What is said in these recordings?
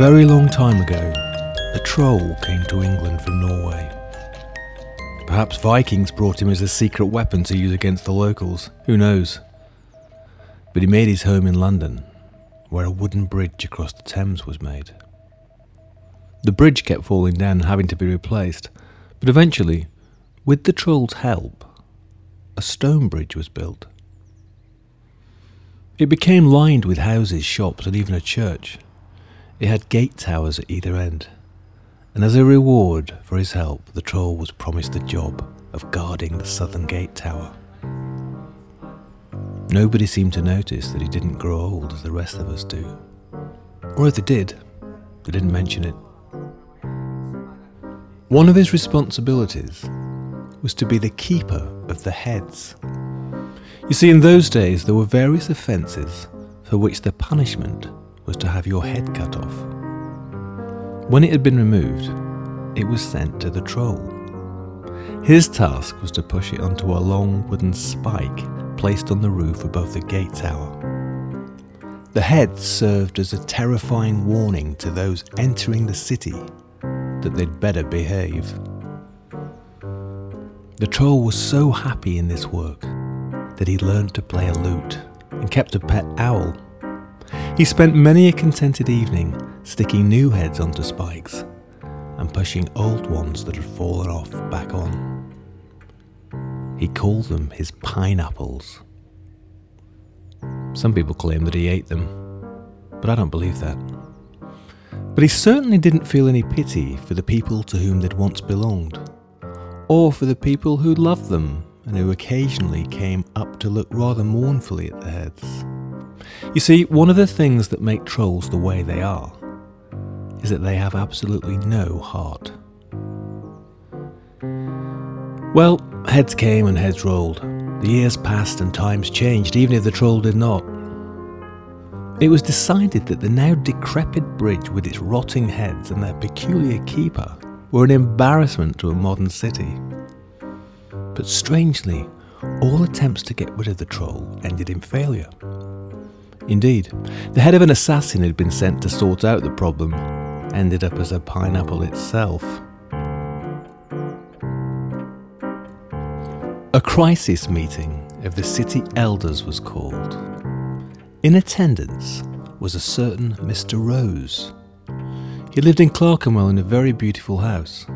Very long time ago, a troll came to England from Norway. Perhaps Vikings brought him as a secret weapon to use against the locals, who knows? But he made his home in London, where a wooden bridge across the Thames was made. The bridge kept falling down and having to be replaced, but eventually, with the troll's help, a stone bridge was built. It became lined with houses, shops, and even a church. It had gate towers at either end, and as a reward for his help, the troll was promised the job of guarding the southern gate tower. Nobody seemed to notice that he didn't grow old as the rest of us do. Or if they did, they didn't mention it. One of his responsibilities was to be the keeper of the heads. You see, in those days there were various offences for which the punishment was to have your head cut off. When it had been removed, it was sent to the troll. His task was to push it onto a long wooden spike placed on the roof above the gate tower. The head served as a terrifying warning to those entering the city that they'd better behave. The troll was so happy in this work that he learned to play a lute and kept a pet owl he spent many a contented evening sticking new heads onto spikes and pushing old ones that had fallen off back on. He called them his pineapples. Some people claim that he ate them, but I don't believe that. But he certainly didn't feel any pity for the people to whom they'd once belonged, or for the people who loved them and who occasionally came up to look rather mournfully at the heads. You see, one of the things that make trolls the way they are is that they have absolutely no heart. Well, heads came and heads rolled. The years passed and times changed, even if the troll did not. It was decided that the now decrepit bridge with its rotting heads and their peculiar keeper were an embarrassment to a modern city. But strangely, all attempts to get rid of the troll ended in failure. Indeed, the head of an assassin had been sent to sort out the problem, ended up as a pineapple itself. A crisis meeting of the city elders was called. In attendance was a certain Mr. Rose. He lived in Clerkenwell in a very beautiful house.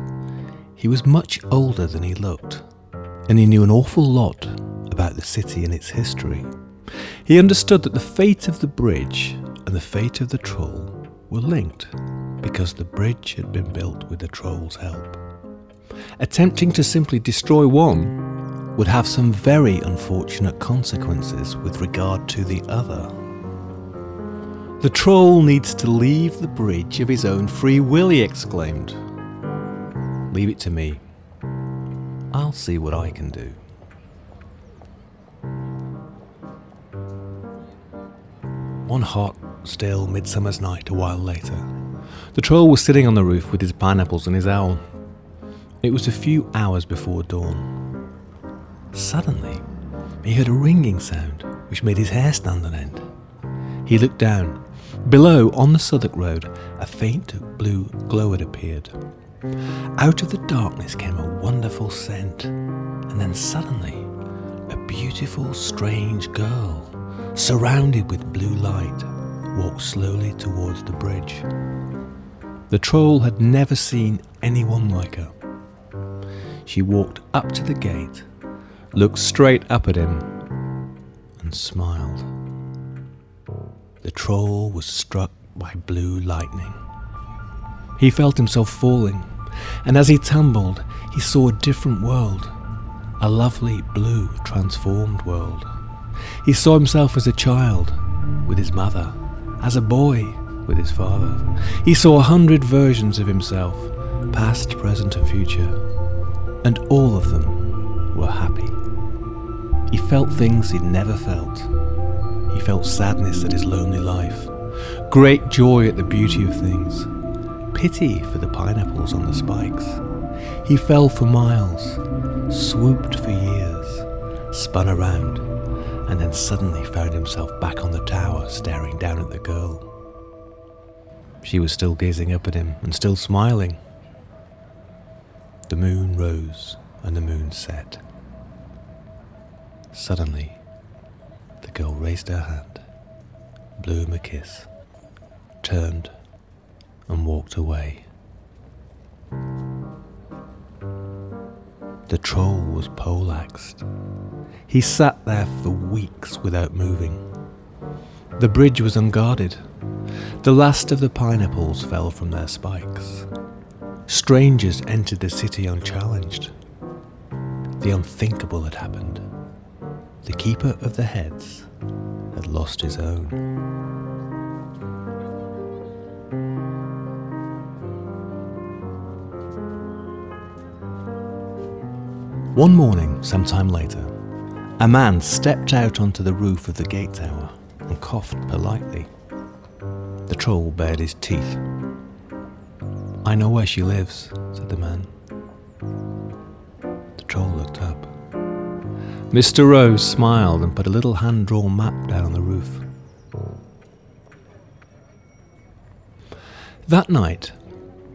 He was much older than he looked, and he knew an awful lot about the city and its history. He understood that the fate of the bridge and the fate of the troll were linked because the bridge had been built with the troll's help. Attempting to simply destroy one would have some very unfortunate consequences with regard to the other. The troll needs to leave the bridge of his own free will, he exclaimed. Leave it to me. I'll see what I can do. One hot, still midsummer's night a while later, the troll was sitting on the roof with his pineapples and his owl. It was a few hours before dawn. Suddenly, he heard a ringing sound which made his hair stand on end. He looked down. Below, on the Southwark Road, a faint blue glow had appeared. Out of the darkness came a wonderful scent, and then suddenly, a beautiful, strange girl surrounded with blue light, walked slowly towards the bridge. The troll had never seen anyone like her. She walked up to the gate, looked straight up at him, and smiled. The troll was struck by blue lightning. He felt himself falling, and as he tumbled, he saw a different world, a lovely blue transformed world. He saw himself as a child with his mother, as a boy with his father. He saw a hundred versions of himself, past, present, and future, and all of them were happy. He felt things he'd never felt. He felt sadness at his lonely life, great joy at the beauty of things, pity for the pineapples on the spikes. He fell for miles, swooped for years, spun around, and then suddenly found himself back on the tower staring down at the girl. She was still gazing up at him and still smiling. The moon rose and the moon set. Suddenly, the girl raised her hand, blew him a kiss, turned, and walked away. The troll was poleaxed. He sat there for weeks without moving. The bridge was unguarded. The last of the pineapples fell from their spikes. Strangers entered the city unchallenged. The unthinkable had happened. The keeper of the heads had lost his own. One morning, sometime later, a man stepped out onto the roof of the gate tower and coughed politely. The troll bared his teeth. I know where she lives, said the man. The troll looked up. Mr. Rose smiled and put a little hand drawn map down on the roof. That night,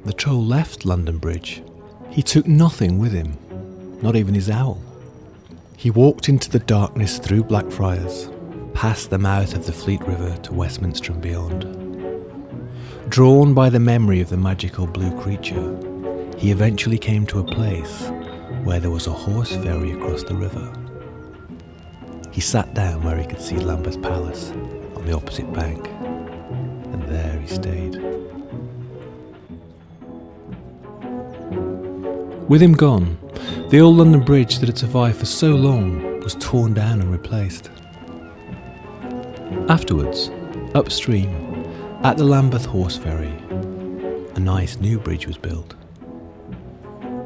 the troll left London Bridge. He took nothing with him, not even his owl. He walked into the darkness through Blackfriars, past the mouth of the Fleet River to Westminster and beyond. Drawn by the memory of the magical blue creature, he eventually came to a place where there was a horse ferry across the river. He sat down where he could see Lambeth Palace on the opposite bank, and there he stayed. With him gone, the old London Bridge that had survived for so long was torn down and replaced. Afterwards, upstream, at the Lambeth Horse Ferry, a nice new bridge was built.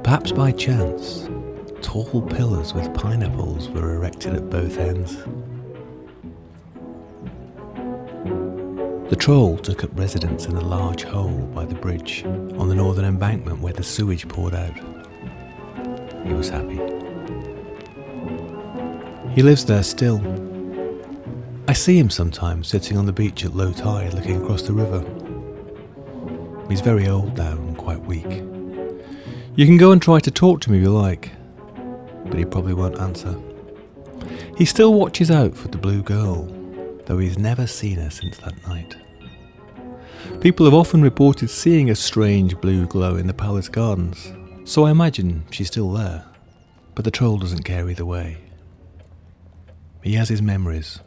Perhaps by chance, tall pillars with pineapples were erected at both ends. The troll took up residence in a large hole by the bridge on the northern embankment where the sewage poured out. He was happy. He lives there still. I see him sometimes sitting on the beach at low tide looking across the river. He's very old now and quite weak. You can go and try to talk to him if you like, but he probably won't answer. He still watches out for the blue girl, though he's never seen her since that night. People have often reported seeing a strange blue glow in the palace gardens, so I imagine she's still there. But the troll doesn't care either way. He has his memories.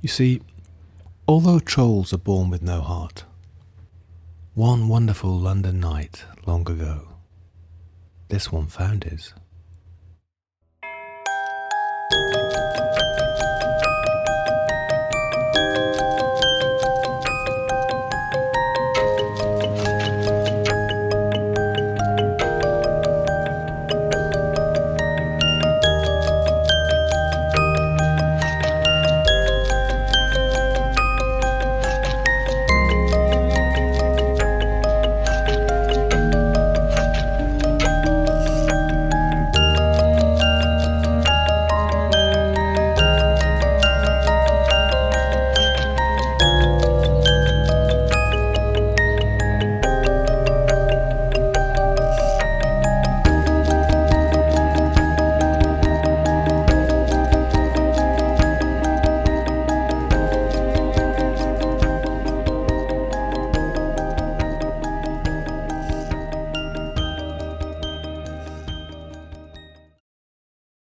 You see, although trolls are born with no heart, one wonderful London night long ago, this one found his.